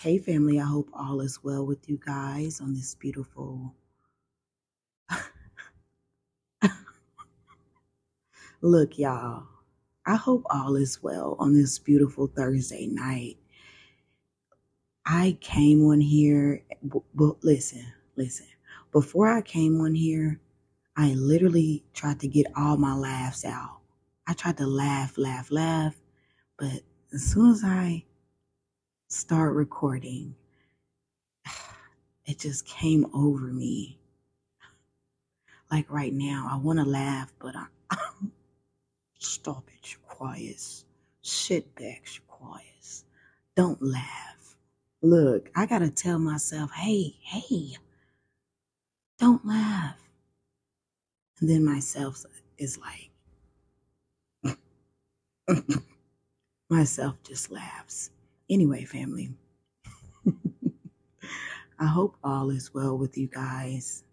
Hey, family, I hope all is well with you guys on this beautiful. Look, y'all, I hope all is well on this beautiful Thursday night. I came on here, but listen, listen. Before I came on here, I literally tried to get all my laughs out. I tried to laugh, laugh, laugh, but as soon as I start recording, it just came over me. Like right now, I want to laugh, but I stop it, quiet. Sit back, quiet. Don't laugh. Look, I gotta tell myself, hey, hey, don't laugh. And then myself is like, myself just laughs. Anyway, family, I hope all is well with you guys.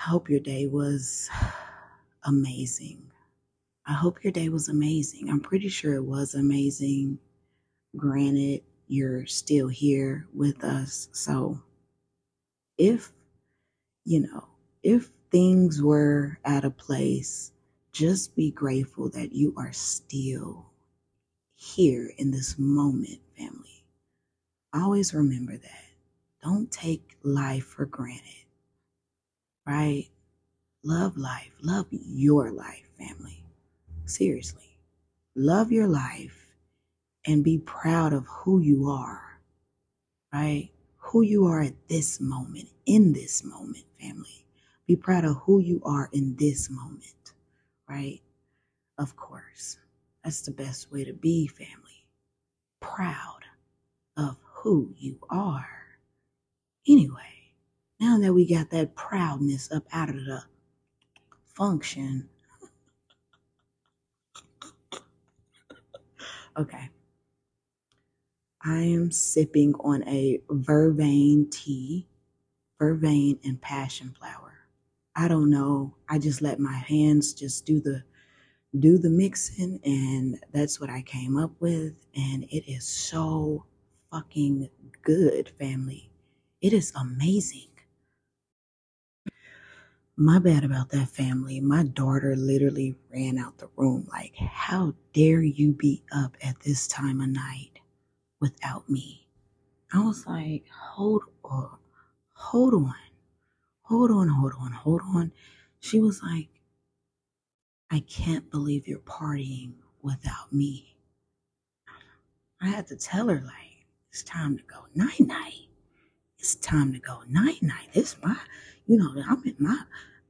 I hope your day was amazing. I hope your day was amazing. I'm pretty sure it was amazing. Granted, you're still here with us. So, if, you know, if things were at a place, just be grateful that you are still here in this moment, family. Always remember that. Don't take life for granted, right? Love life. Love your life, family. Seriously. Love your life and be proud of who you are, right? Who you are at this moment, in this moment, family. Be proud of who you are in this moment, right? Of course. That's the best way to be, family. Proud of who you are. Anyway, now that we got that proudness up out of the function, okay. I am sipping on a vervain tea, vervain and passion flower. I don't know. I just let my hands just do the do the mixing and that's what I came up with and it is so fucking good, family. It is amazing. My bad about that family. My daughter literally ran out the room like, "How dare you be up at this time of night without me?" I was like, "Hold on. Hold on. Hold on, hold on, hold on." She was like, I can't believe you're partying without me. I had to tell her, like, it's time to go night night. It's time to go night night. This my, you know, I'm in my,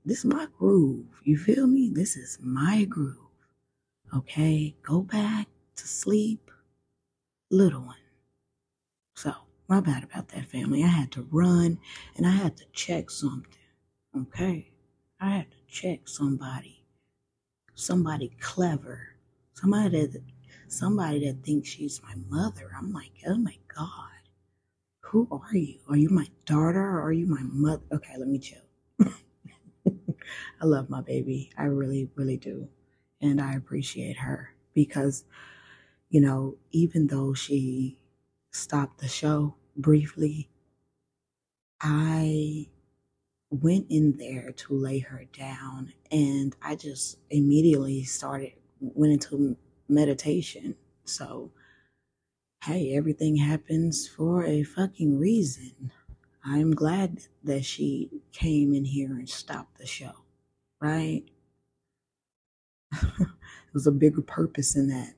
this is my groove. You feel me? This is my groove. Okay, go back to sleep, little one. So, my bad about that family. I had to run and I had to check something. Okay, I had to check somebody somebody clever, somebody that somebody that thinks she's my mother. I'm like, oh my God. Who are you? Are you my daughter or are you my mother? Okay, let me chill. I love my baby. I really, really do. And I appreciate her because, you know, even though she stopped the show briefly, I went in there to lay her down and I just immediately started went into meditation. So hey, everything happens for a fucking reason. I'm glad that she came in here and stopped the show, right? there was a bigger purpose in that.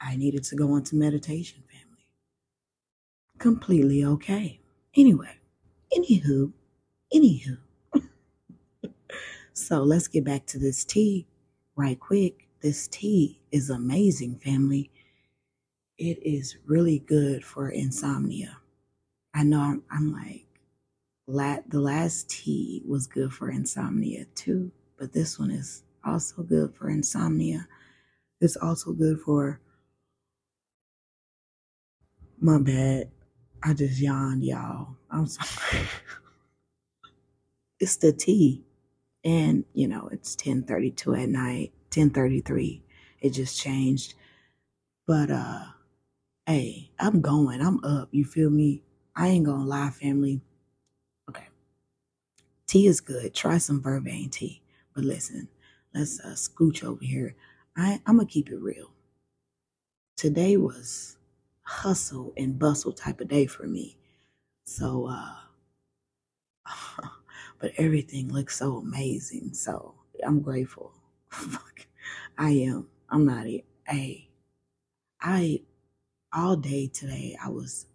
I needed to go into meditation, family. Completely okay. Anyway, anywho, Anywho, so let's get back to this tea right quick. This tea is amazing, family. It is really good for insomnia. I know I'm, I'm like, la- the last tea was good for insomnia too, but this one is also good for insomnia. It's also good for my bad. I just yawned, y'all. I'm sorry. It's the tea. And, you know, it's 1032 at night, 1033. It just changed. But uh hey, I'm going. I'm up. You feel me? I ain't gonna lie, family. Okay. Tea is good. Try some vervain tea. But listen, let's uh, scooch over here. I, I'm gonna keep it real. Today was hustle and bustle type of day for me. So, uh, but everything looks so amazing. So I'm grateful. Fuck, I am. I'm not a. Hey, I all day today I was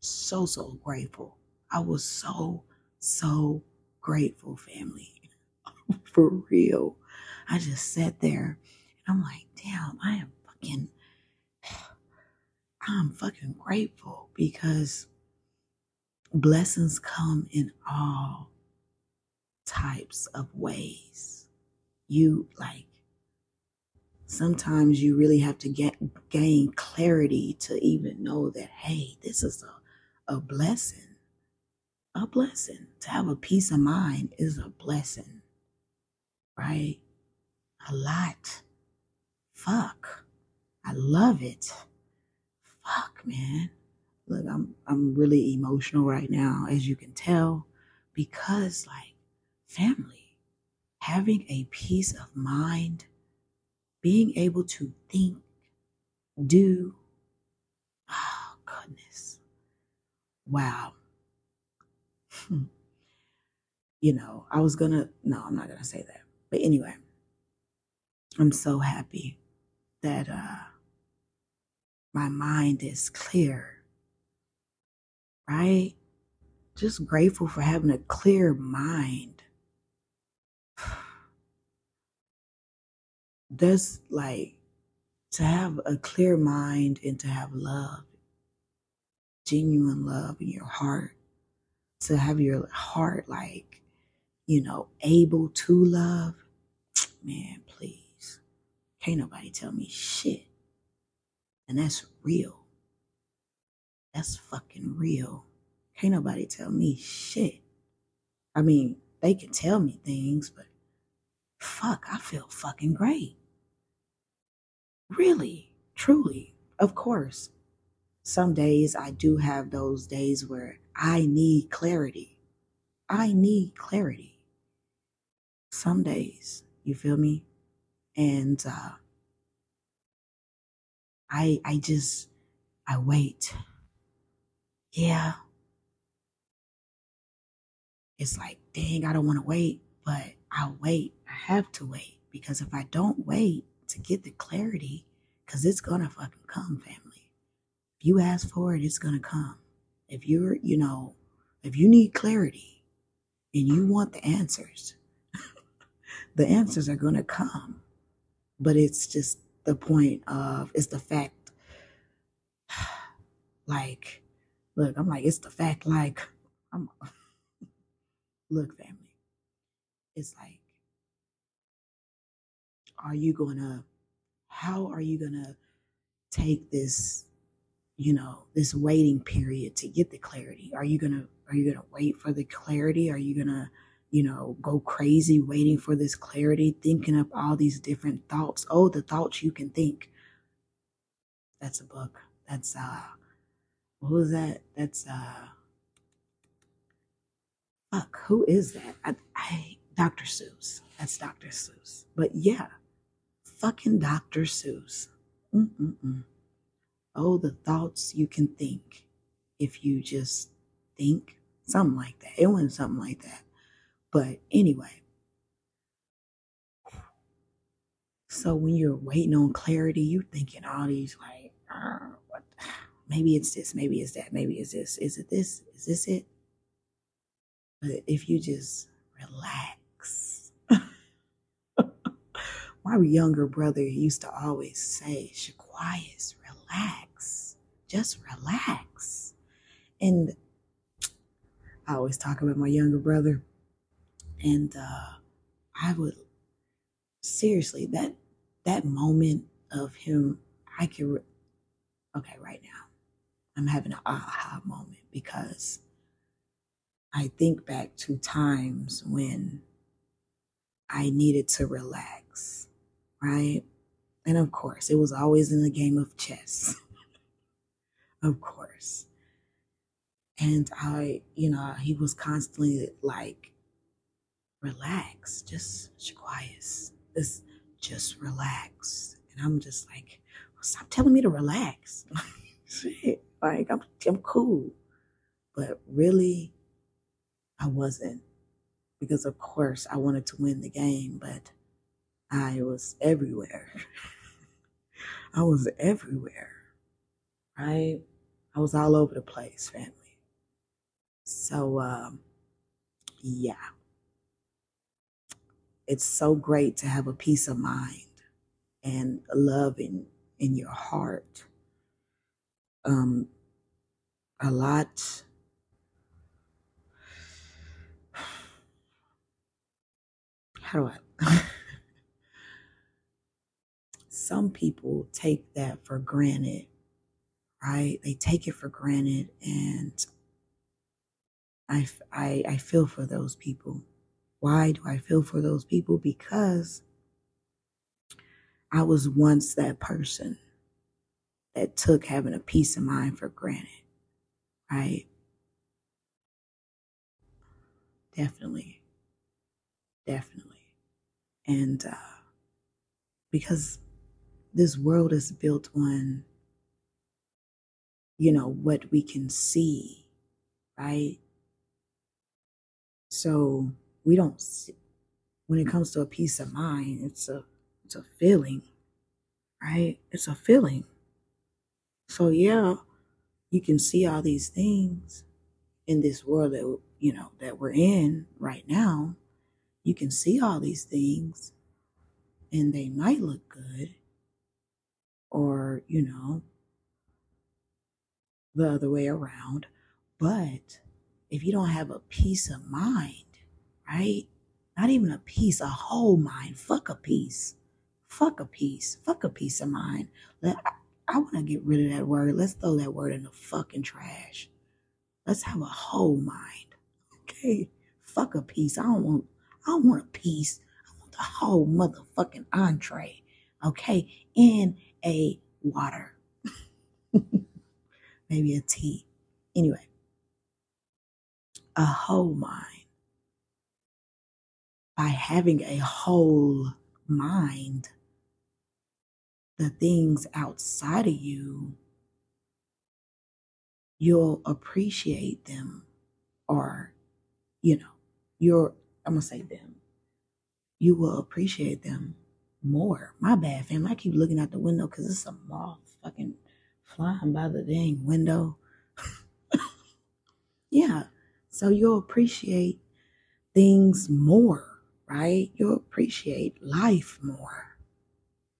so so grateful. I was so so grateful, family. For real. I just sat there and I'm like, damn, I am fucking I'm fucking grateful because blessings come in all types of ways. You like sometimes you really have to get gain clarity to even know that hey, this is a, a blessing. A blessing. To have a peace of mind is a blessing. Right? A lot. Fuck. I love it. Fuck, man. Look, I'm I'm really emotional right now, as you can tell, because like family, having a peace of mind, being able to think, do, oh goodness. Wow. Hmm. You know, I was gonna no, I'm not gonna say that. But anyway, I'm so happy that uh my mind is clear, right? Just grateful for having a clear mind. That's like to have a clear mind and to have love, genuine love in your heart, to have your heart like, you know, able to love. Man, please. Can't nobody tell me shit. And that's real. That's fucking real. Can't nobody tell me shit. I mean, they can tell me things, but fuck, I feel fucking great. Really, truly, of course. Some days I do have those days where I need clarity. I need clarity. Some days, you feel me? And uh, I I just I wait. Yeah. It's like, dang, I don't want to wait, but I'll wait. I have to wait because if I don't wait to get the clarity, because it's gonna fucking come, family. If you ask for it, it's gonna come. If you're, you know, if you need clarity and you want the answers, the answers are gonna come. But it's just the point of it's the fact like look i'm like it's the fact like i'm look family it's like are you gonna how are you gonna take this you know this waiting period to get the clarity are you gonna are you gonna wait for the clarity are you gonna you know, go crazy waiting for this clarity, thinking up all these different thoughts. Oh, the thoughts you can think. That's a book. That's uh what was that? That's uh fuck, who is that? I, I Dr. Seuss. That's Dr. Seuss. But yeah, fucking Dr. Seuss. Mm-mm-mm. Oh, the thoughts you can think if you just think something like that. It wasn't something like that. But anyway, so when you're waiting on clarity, you're thinking all these like, what? maybe it's this, maybe it's that, maybe it's this. Is it this? Is this it? But if you just relax, my younger brother used to always say, Shaquias, relax, just relax. And I always talk about my younger brother and uh, I would seriously that that moment of him, I can. Okay, right now, I'm having an aha moment because I think back to times when I needed to relax, right? And of course, it was always in the game of chess. of course. And I, you know, he was constantly like, relax, just Shaquias, just, just relax. And I'm just like, stop telling me to relax. Shit, like I'm, I'm cool. But really, I wasn't because of course I wanted to win the game, but I was everywhere. I was everywhere, right? I was all over the place, family. So, um, yeah. It's so great to have a peace of mind and love in, in your heart. Um, a lot how do I? Some people take that for granted, right? They take it for granted, and I, I, I feel for those people. Why do I feel for those people? Because I was once that person that took having a peace of mind for granted, right? Definitely. Definitely. And uh, because this world is built on, you know, what we can see, right? So we don't, when it comes to a peace of mind, it's a, it's a feeling, right? It's a feeling. So yeah, you can see all these things in this world that, you know, that we're in right now you can see all these things and they might look good or, you know, the other way around. But if you don't have a peace of mind, right? Not even a peace, a whole mind. Fuck a peace. Fuck a peace. Fuck a peace of mind. Let, I, I want to get rid of that word. Let's throw that word in the fucking trash. Let's have a whole mind. Okay? Fuck a peace. I don't want I don't want a piece. I want the whole motherfucking entree. Okay. In a water. Maybe a tea. Anyway, a whole mind. By having a whole mind, the things outside of you, you'll appreciate them or, you know, you're I'm gonna say them. You will appreciate them more. My bad, fam. I keep looking out the window because it's a moth fucking flying by the dang window. yeah. So you'll appreciate things more, right? You'll appreciate life more.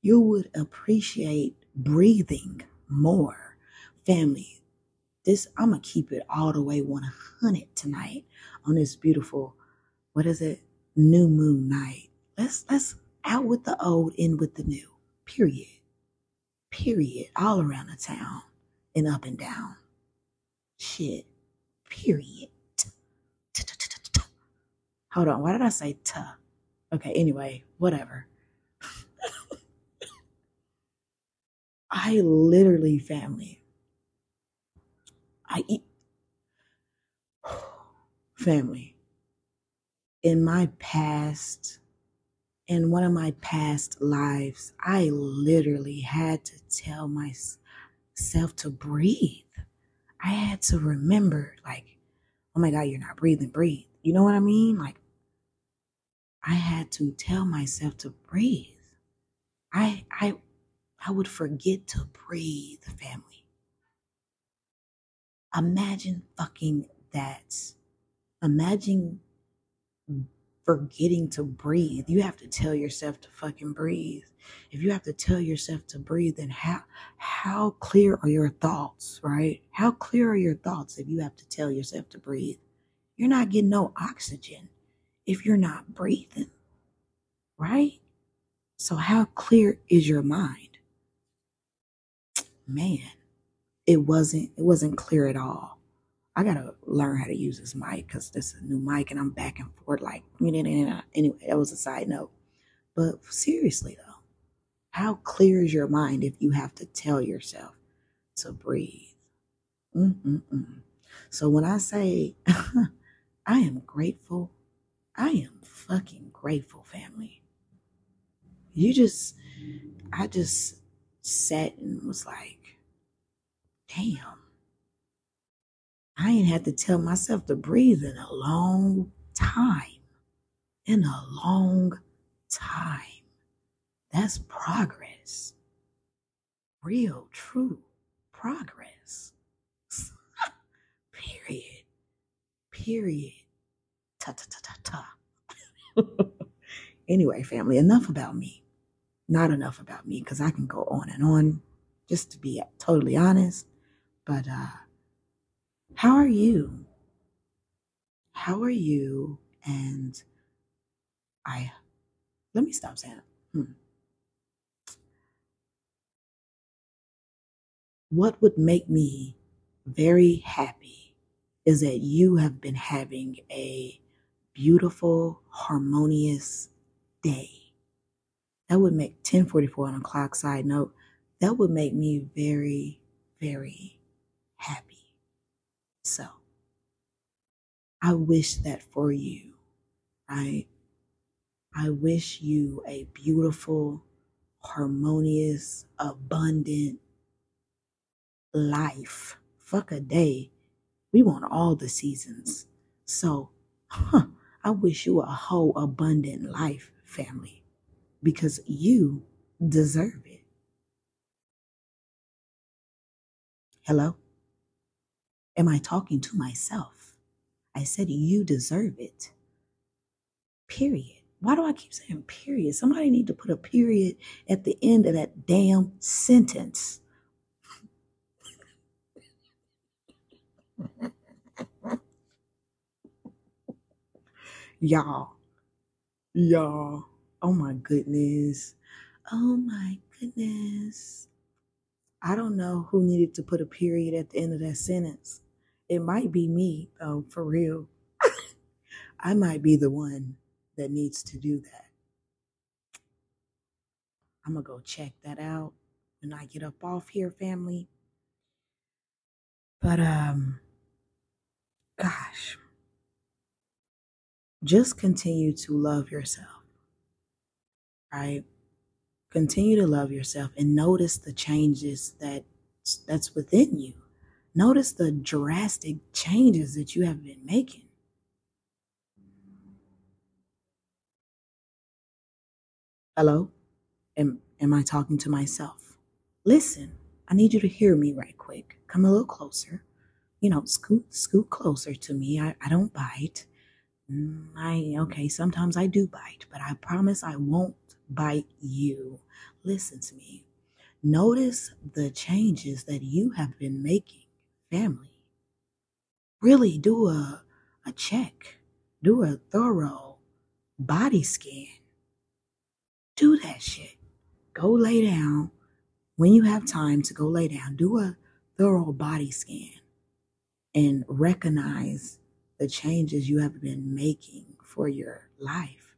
You would appreciate breathing more. Family, this I'm gonna keep it all the way 100 tonight on this beautiful what is it? New moon night. Let's let's out with the old, in with the new. Period. Period. All around the town and up and down. Shit. Period. Hold on. Why did I say t? Okay, anyway, whatever. I literally, family, I eat family in my past, in one of my past lives, I literally had to tell myself to breathe. I had to remember, like, oh my God, you're not breathing, breathe. You know what I mean? Like, I had to tell myself to breathe. I, I, I would forget to breathe, family. Imagine fucking that. Imagine forgetting to breathe. You have to tell yourself to fucking breathe. If you have to tell yourself to breathe, then how how clear are your thoughts, right? How clear are your thoughts if you have to tell yourself to breathe? You're not getting no oxygen if you're not breathing. Right? So how clear is your mind? Man, it wasn't it wasn't clear at all. I gotta learn how to use this mic because this is a new mic and I'm back and forth like anyway, that was a side note. But seriously though, how clear is your mind if you have to tell yourself to breathe? Mm-mm-mm. So when I say I am grateful, I am fucking grateful, family. You just, I just sat and was like, damn. I ain't had to tell myself to breathe in a long time. In a long time. That's progress. Real, true progress. Period. Period. Ta ta ta ta ta. anyway, family, enough about me. Not enough about me because I can go on and on just to be totally honest. But uh how are you? How are you? And I let me stop saying. Hmm. What would make me very happy is that you have been having a beautiful, harmonious day. That would make 1044 on a clock side note. That would make me very, very. So I wish that for you, right? I wish you a beautiful, harmonious, abundant life. Fuck a day. We want all the seasons. So, huh, I wish you a whole abundant life, family, because you deserve it. Hello? Am I talking to myself? I said you deserve it. Period. Why do I keep saying period? Somebody need to put a period at the end of that damn sentence. Y'all. Y'all. Oh my goodness. Oh my goodness. I don't know who needed to put a period at the end of that sentence. It might be me, though, for real. I might be the one that needs to do that. I'm going to go check that out when I get up off here, family. But, um, gosh, just continue to love yourself, right? Continue to love yourself and notice the changes that that's within you. Notice the drastic changes that you have been making. Hello? Am, am I talking to myself? Listen, I need you to hear me right quick. Come a little closer. You know, scoot scoot closer to me. I, I don't bite. Mm, I okay, sometimes I do bite, but I promise I won't bite you. Listen to me. Notice the changes that you have been making, family. Really do a, a check, do a thorough body scan. Do that shit. Go lay down. When you have time to go lay down, do a thorough body scan and recognize the changes you have been making for your life,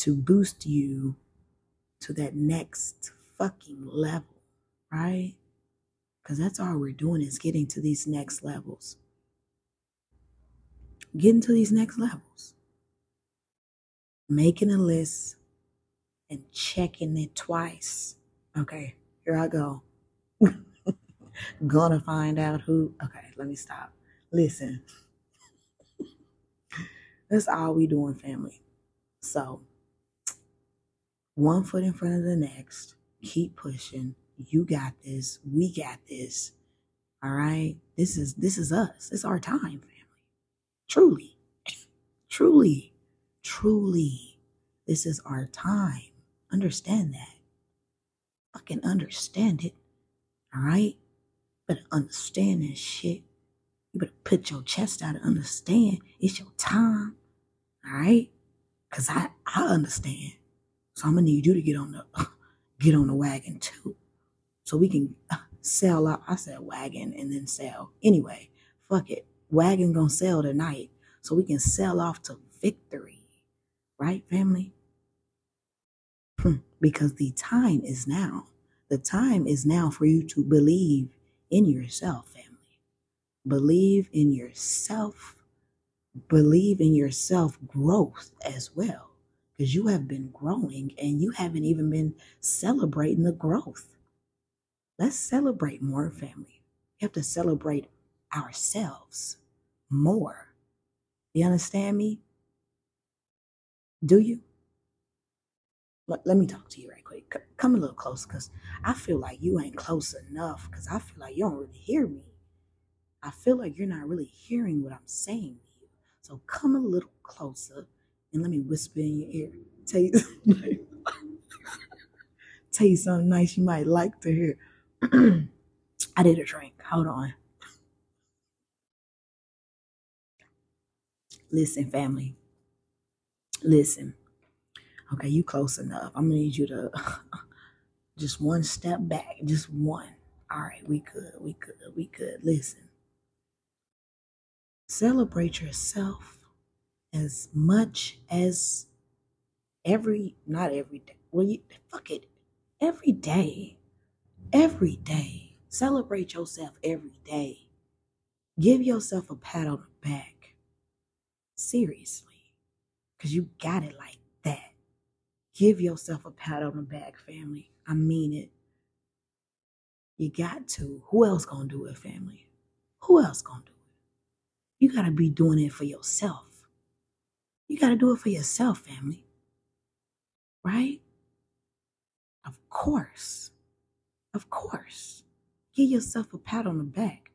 to boost you to that next fucking level, right? Because that's all we're doing is getting to these next levels. Getting to these next levels. Making a list and checking it twice. Okay, here I go. Gonna find out who. Okay, let me stop. Listen, that's all we doing, family. So, one foot in front of the next. Keep pushing. You got this. We got this. All right. This is this is us. It's our time, family. Truly, truly, truly. This is our time. Understand that. Fucking understand it. All right. Better understand that shit. You better put your chest out and understand it's your time. All right. Cause I I understand. So I'm gonna need you to get on the get on the wagon too, so we can sell out. I said wagon and then sell. Anyway, fuck it. Wagon gonna sell tonight, so we can sell off to victory, right, family? Hmm, because the time is now. The time is now for you to believe in yourself, family. Believe in yourself. Believe in yourself growth as well. Because you have been growing and you haven't even been celebrating the growth. Let's celebrate more, family. We have to celebrate ourselves more. You understand me? Do you? Let, let me talk to you right quick. C- come a little close because I feel like you ain't close enough because I feel like you don't really hear me. I feel like you're not really hearing what I'm saying to you. So come a little closer and let me whisper in your ear. Tell you, tell you something nice you might like to hear. I did a drink. Hold on. Listen, family. Listen. Okay, you close enough. I'm gonna need you to just one step back. Just one. All right, we could, we could, we could. Listen. Celebrate yourself as much as every not every day. Well you fuck it. Every day. Every day. Celebrate yourself every day. Give yourself a pat on the back. Seriously. Cause you got it like that. Give yourself a pat on the back, family. I mean it. You got to. Who else gonna do it, family? Who else gonna do it? You gotta be doing it for yourself. You gotta do it for yourself, family. Right? Of course. Of course. Give yourself a pat on the back.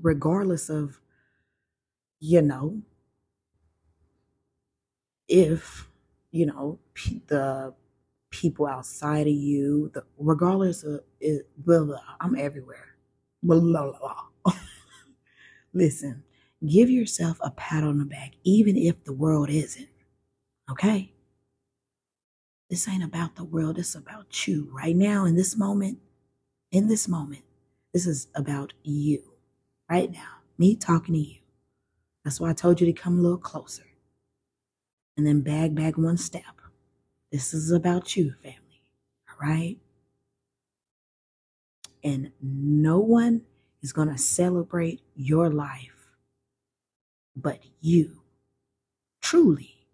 Regardless of, you know, if, you know, the people outside of you, the, regardless of, it, blah, blah, I'm everywhere. Blah, blah, blah. Listen, give yourself a pat on the back, even if the world isn't. Okay? This ain't about the world, it's about you. Right now, in this moment, in this moment, this is about you. Right now, me talking to you. That's why I told you to come a little closer. And then bag back one step. This is about you, family. All right? And no one is going to celebrate your life but you. Truly.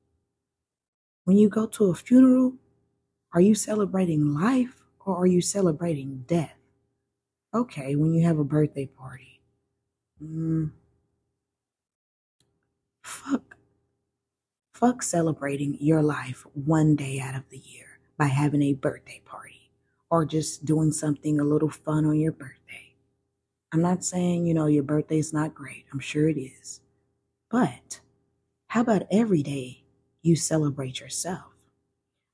When you go to a funeral, are you celebrating life or are you celebrating death? Okay, when you have a birthday party. Mm, fuck. Fuck celebrating your life one day out of the year by having a birthday party or just doing something a little fun on your birthday. I'm not saying, you know, your birthday's not great. I'm sure it is. But how about every day you celebrate yourself?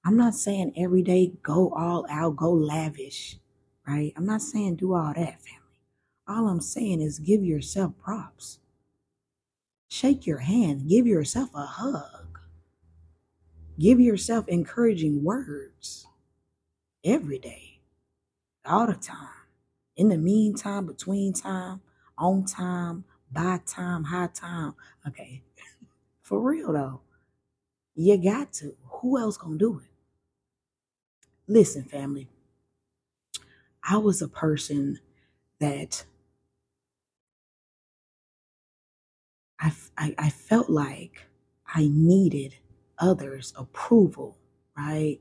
I'm not saying every day go all out, go lavish, right? I'm not saying do all that, family. All I'm saying is give yourself props. Shake your hand, give yourself a hug. Give yourself encouraging words every day, all the time. In the meantime, between time, on time, by time, high time. Okay, for real though, you got to. Who else gonna do it? Listen, family. I was a person that I, I, I felt like I needed others' approval, right?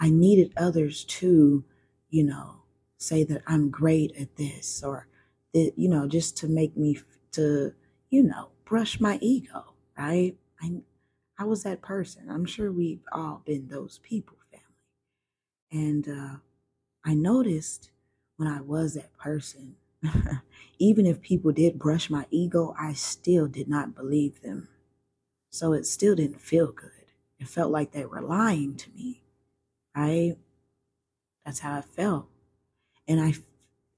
I needed others to, you know, say that I'm great at this or that, you know, just to make me to, you know, brush my ego, right? I I was that person. I'm sure we've all been those people, family. And uh, I noticed when I was that person, even if people did brush my ego, I still did not believe them. So it still didn't feel good. It felt like they were lying to me, right? That's how it felt. And I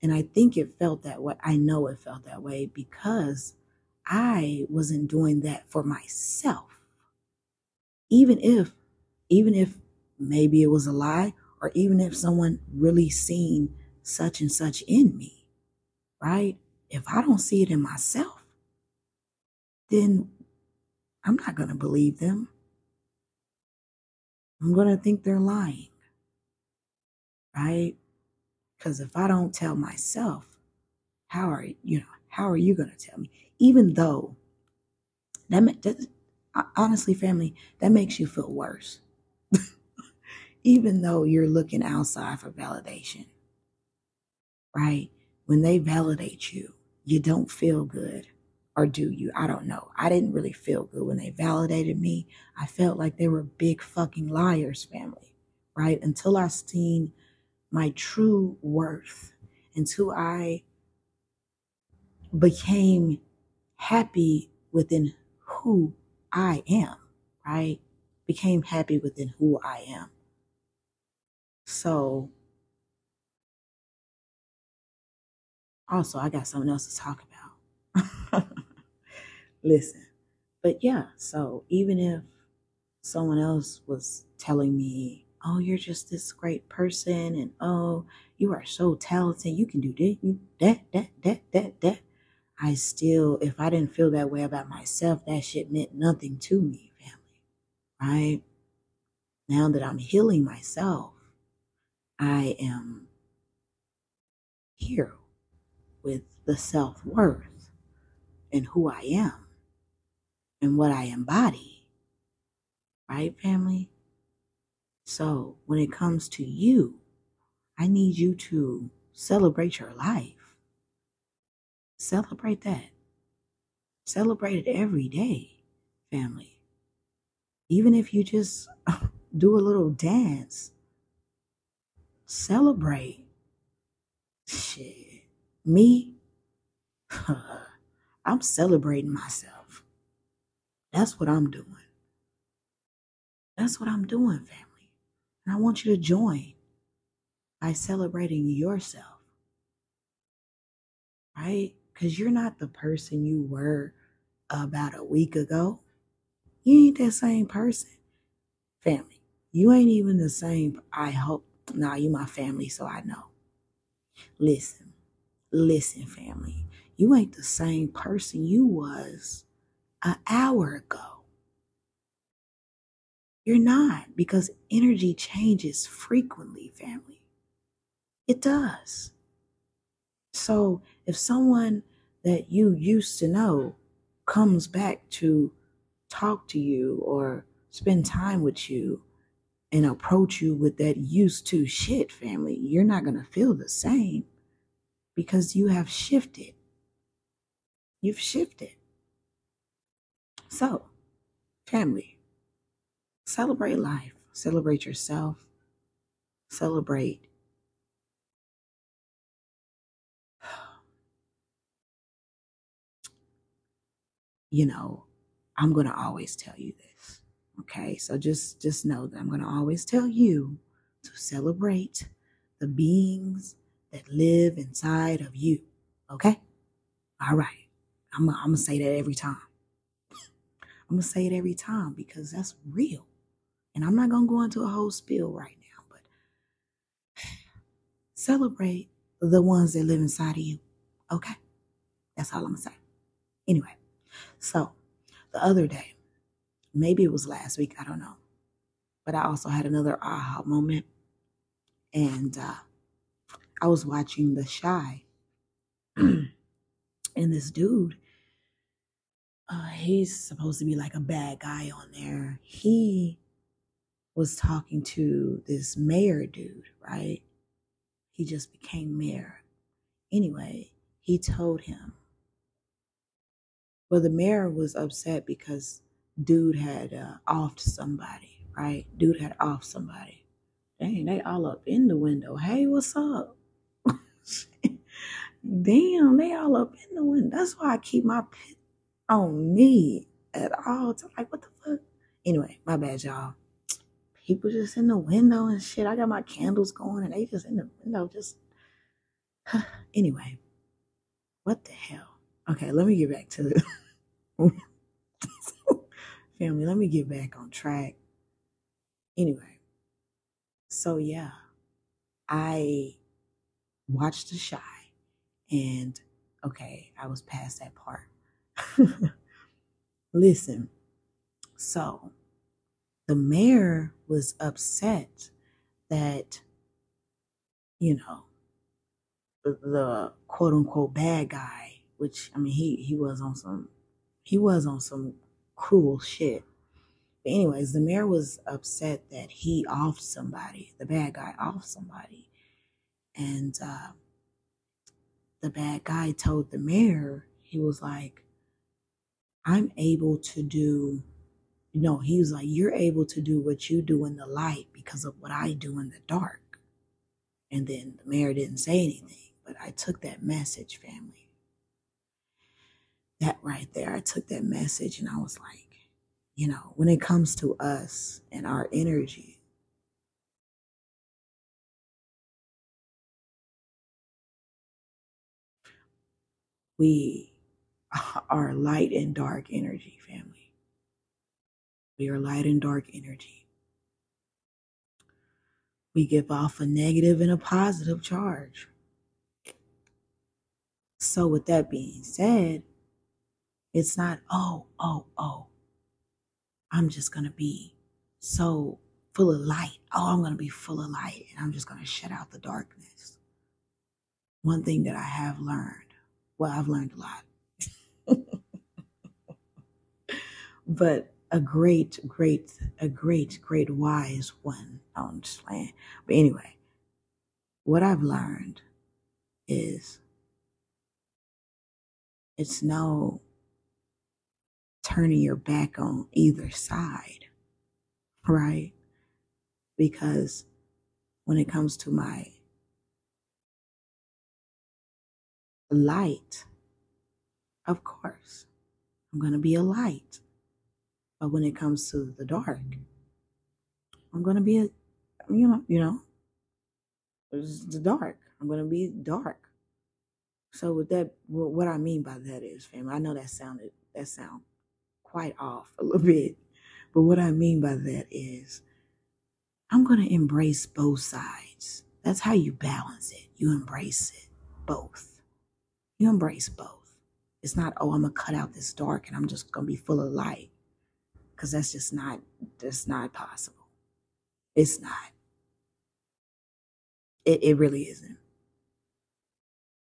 and I think it felt that way. I know it felt that way because I wasn't doing that for myself. Even if even if maybe it was a lie or even if someone really seen such and such in me, right? If I don't see it in myself, then I'm not going to believe them. I'm going to think they're lying, right? Because if I don't tell myself, how are you know how are you going to tell me? Even though that, that honestly, family, that makes you feel worse. Even though you're looking outside for validation, right? When they validate you, you don't feel good. Or do you? I don't know. I didn't really feel good when they validated me. I felt like they were big fucking liars, family, right? Until I seen my true worth, until I became happy within who I am, right? Became happy within who I am. So, also, I got something else to talk about. Listen, but yeah, so even if someone else was telling me, oh, you're just this great person, and oh, you are so talented, you can do this, that, that, that, that, that. I still, if I didn't feel that way about myself, that shit meant nothing to me, family. Right? Now that I'm healing myself, I am here with the self worth and who I am and what I embody. Right, family? So when it comes to you, I need you to celebrate your life Celebrate that. Celebrate it every day, family. Even if you just do a little dance, celebrate. Shit. Me, I'm celebrating myself. That's what I'm doing. That's what I'm doing, family. And I want you to join by celebrating yourself. Right? because you're not the person you were about a week ago. You ain't that same person. Family, you ain't even the same. I hope. Nah, you my family, so I know. Listen, listen, family. You ain't the same person you was an hour ago. You're not because energy changes frequently, family. It does. So if someone that you used to know comes back to talk to you or spend time with you and approach you with that used to shit, family, you're not going to feel the same because you have shifted. You've shifted. So, family, celebrate life, celebrate yourself, celebrate you know, I'm going to always tell you this. Okay? So just just know that I'm going to always tell you to celebrate the beings that live inside of you. Okay? All right. I'm I'm going to say that every time. I'm going to say it every time because that's real. And I'm not going to go into a whole spiel right now, but celebrate the ones that live inside of you. Okay? That's all I'm going to say. Anyway, so the other day, maybe it was last week, I don't know, but I also had another aha moment. And uh, I was watching The Chi. and this dude, uh, he's supposed to be like a bad guy on there. He was talking to this mayor dude, right? He just became mayor. Anyway, he told him well, the mayor was upset because dude had uh, offed somebody, right? Dude had off somebody. Dang, they all up in the window. Hey, what's up? Damn, they all up in the window. That's why I keep my pit on me at all times. Like, what the fuck? Anyway, my bad, y'all. People just in the window and shit. I got my candles going and they just in the window, just. anyway, what the hell? Okay, let me get back to the family. Let me get back on track. Anyway, so yeah, I watched the Chi and okay, I was past that part. Listen, so the mayor was upset that, you know, the, quote unquote bad guy, which I mean he he was on some he was on some cruel shit. But anyways, the mayor was upset that he off somebody, the bad guy off somebody, and uh, the bad guy told the mayor he was like, "I'm able to do." No, he was like, You're able to do what you do in the light because of what I do in the dark. And then the mayor didn't say anything, but I took that message, family. That right there, I took that message and I was like, you know, when it comes to us and our energy, we are light and dark energy, family. We are light and dark energy. We give off a negative and a positive charge. So, with that being said, it's not, oh, oh, oh, I'm just going to be so full of light. Oh, I'm going to be full of light and I'm just going to shut out the darkness. One thing that I have learned, well, I've learned a lot, but a great, great, a great, great wise one. I'm just playing. But anyway, what I've learned is it's no turning your back on either side, right? Because when it comes to my light, of course, I'm going to be a light. But when it comes to the dark, I'm to be a, you know, you know, it's the dark. I'm to be dark. So with that, what I mean by that is, fam, I know that sounded, that sound quite off a little bit. But what I mean by that is I'm to embrace both sides. That's how you balance it. You embrace it, both. You embrace both. It's not, oh, I'm to cut out this dark and I'm just to be full of light. Because that's just not, that's not possible. It's not. It, it really isn't.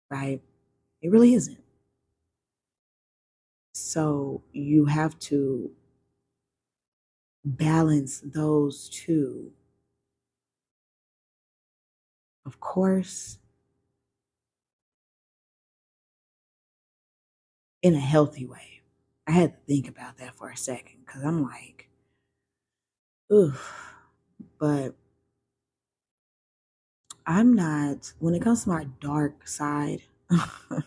Right? It really isn't. So you have to balance those two. Of course, in a healthy way. I had to think about that for a second because I'm like, oof. But I'm not, when it comes to my dark side, I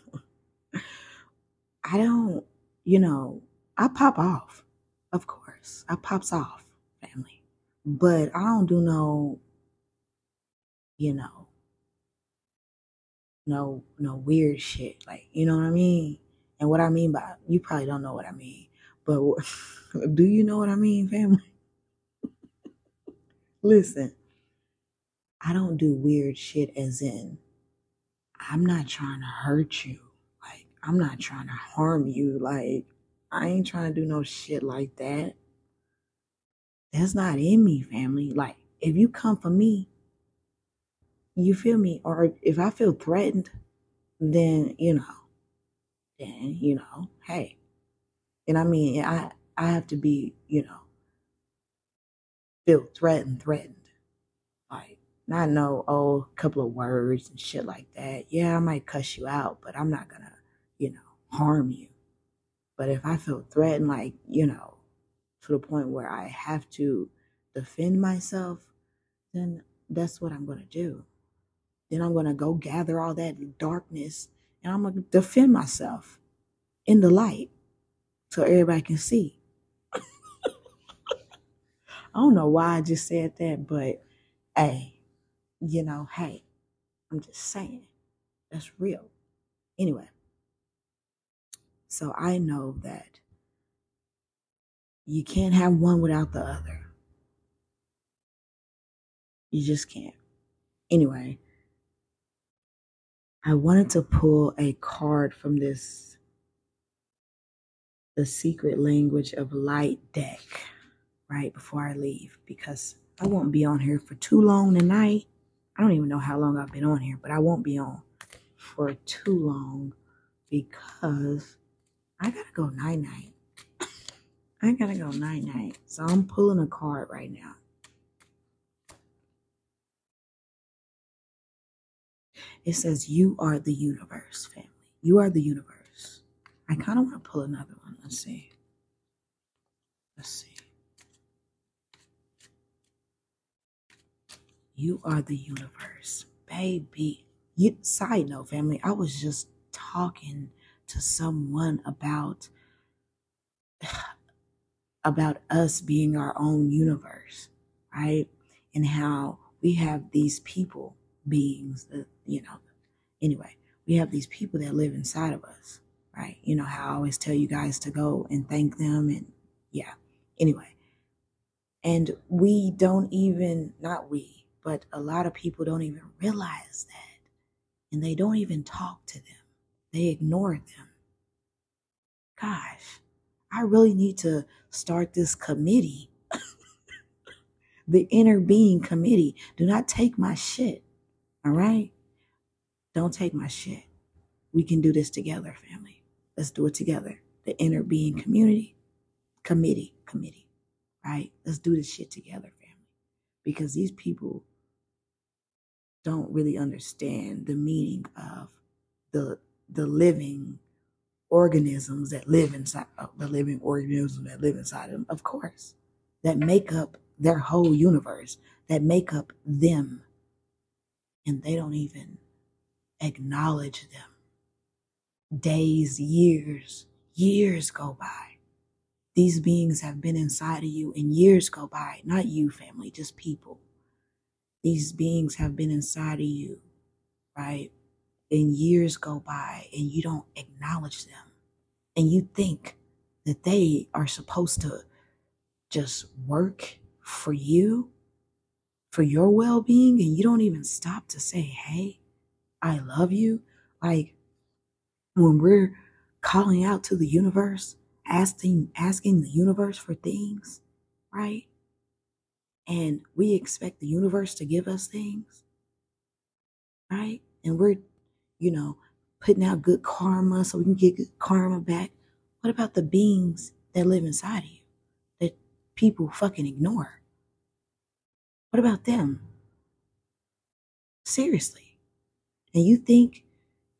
don't you know, I pop off, of course. I pops off, family. But I don't do no, you know, no no weird shit. Like, you know what I mean? And what I mean by you probably don't know what I mean. But do you know what I mean, family? Listen, I don't do weird shit as in I'm not trying to hurt you. Like I'm not trying to harm you. Like, I ain't trying to do no shit like that. That's not in me, family. Like, if you come for me, you feel me? Or if I feel threatened, then, you know, then, you know, hey. And I mean, I, I have to be, you know, feel threatened, threatened. Like, not know, oh, a couple of words and shit like that. Yeah, I might cuss you out, but I'm not gonna you know, harm you. But if I feel threatened, like, you know, to the point where I have to defend myself, then that's what I'm to do. Then I'm to go gather all that darkness and I'm to defend myself in the light so everybody can see. I don't know why I just said that, but hey, you know, hey, I'm just saying that's real. Anyway, so I know that you can't have one without the other. You just can't. Anyway, I wanted to pull a card from this the secret language of light deck right before I leave because I won't be on here for too long tonight. I don't even know how long I've been on here, but I won't be on for too long because I gotta go night night. I gotta go night night. So I'm pulling a card right now. It says, You are the universe, family. You are the universe. I kind of want to pull another one. Let's see. Let's see. You are the universe, baby. You, side note, family, I was just talking to someone about about us being our own universe, right? And how we have these people, beings that, you know, anyway, we have these people that live inside of us, right? You know how I always tell you guys to go and thank them and yeah. Anyway, and we don't even, not we, but a lot of people don't even realize that. And they don't even talk to them, they ignore them. Gosh, I really need to start this committee. the inner being committee. Do not take my shit. All right? Don't take my shit. We can do this together, family. Let's do it together. The inner being community, committee, committee, right? Let's do this shit together, family. Because these people don't really understand the meaning of the the living organisms that live inside uh, the living organisms that live inside them, of course, that make up their whole universe, that make up them. And they don't even acknowledge them. Days, years, years go by. These beings have been inside of you, and years go by. Not you, family, just people. These beings have been inside of you, right? And years go by, and you don't acknowledge them. And you think that they are supposed to just work for you, for your well being, and you don't even stop to say, hey, I love you. Like when we're calling out to the universe, asking asking the universe for things, right? And we expect the universe to give us things, right? And we're, you know, putting out good karma so we can get good karma back. What about the beings that live inside of you that people fucking ignore? What about them? Seriously. And you think,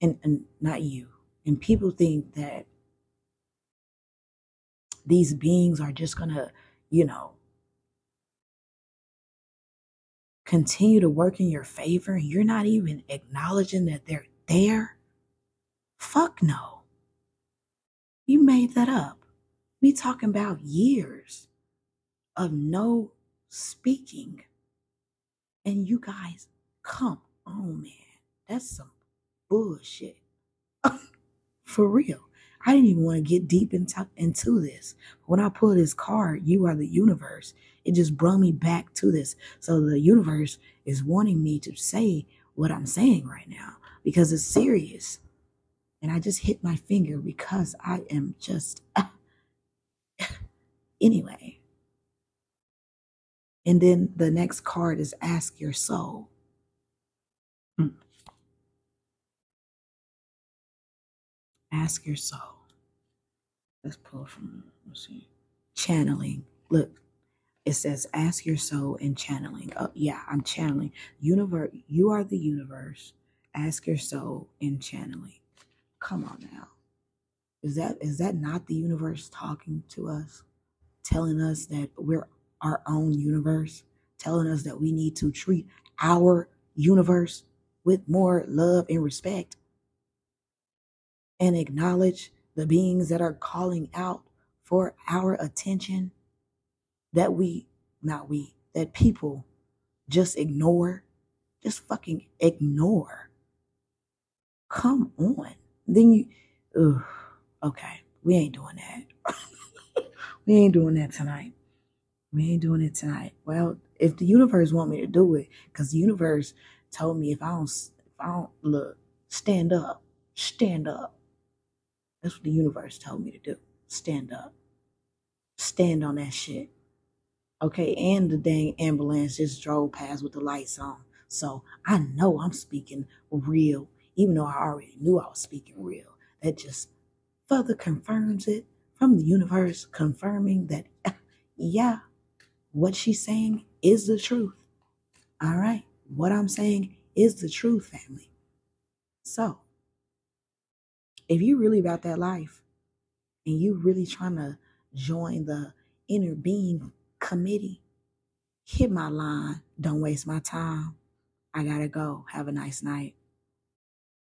and, and not you, and people think that these beings are just gonna, you know, continue to work in your favor and you're not even acknowledging that they're there? Fuck no. You made that up. We talking about years of no speaking. And you guys, come on, man. That's some bullshit. For real. I didn't even want to get deep into, into this. When I pull this card, you are the universe, it just brought me back to this. So the universe is wanting me to say what I'm saying right now because it's serious. And I just hit my finger because I am just. Anyway. And then the next card is Ask Your Soul. Hmm. Ask your soul. Let's pull from, let's see. Channeling. Look, it says ask your soul and channeling. Oh, yeah, I'm channeling. Universe, you are the universe. Ask your soul in channeling. Come on now. Is that is that not the universe talking to us? Telling us that we're our own universe, telling us that we need to treat our universe with more love and respect and acknowledge the beings that are calling out for our attention that we, not we, that people just ignore. Just fucking ignore. Come on. Then you, ugh, okay, we ain't doing that. we ain't doing that tonight. We ain't doing it tonight. Well, if the universe want me to do it, because the universe told me if I don't, if I don't look, stand up, stand up. That's what the universe told me to do. Stand up. Stand on that shit. Okay, and the dang ambulance just drove past with the lights on. So I know I'm speaking real even though I already knew I was speaking real. That just further confirms it from the universe, confirming that, yeah, what she's saying is the truth. All right. What I'm saying is the truth, family. So, if you really about that life and you really trying to join the inner being committee, hit my line. Don't waste my time. I gotta go. Have a nice night.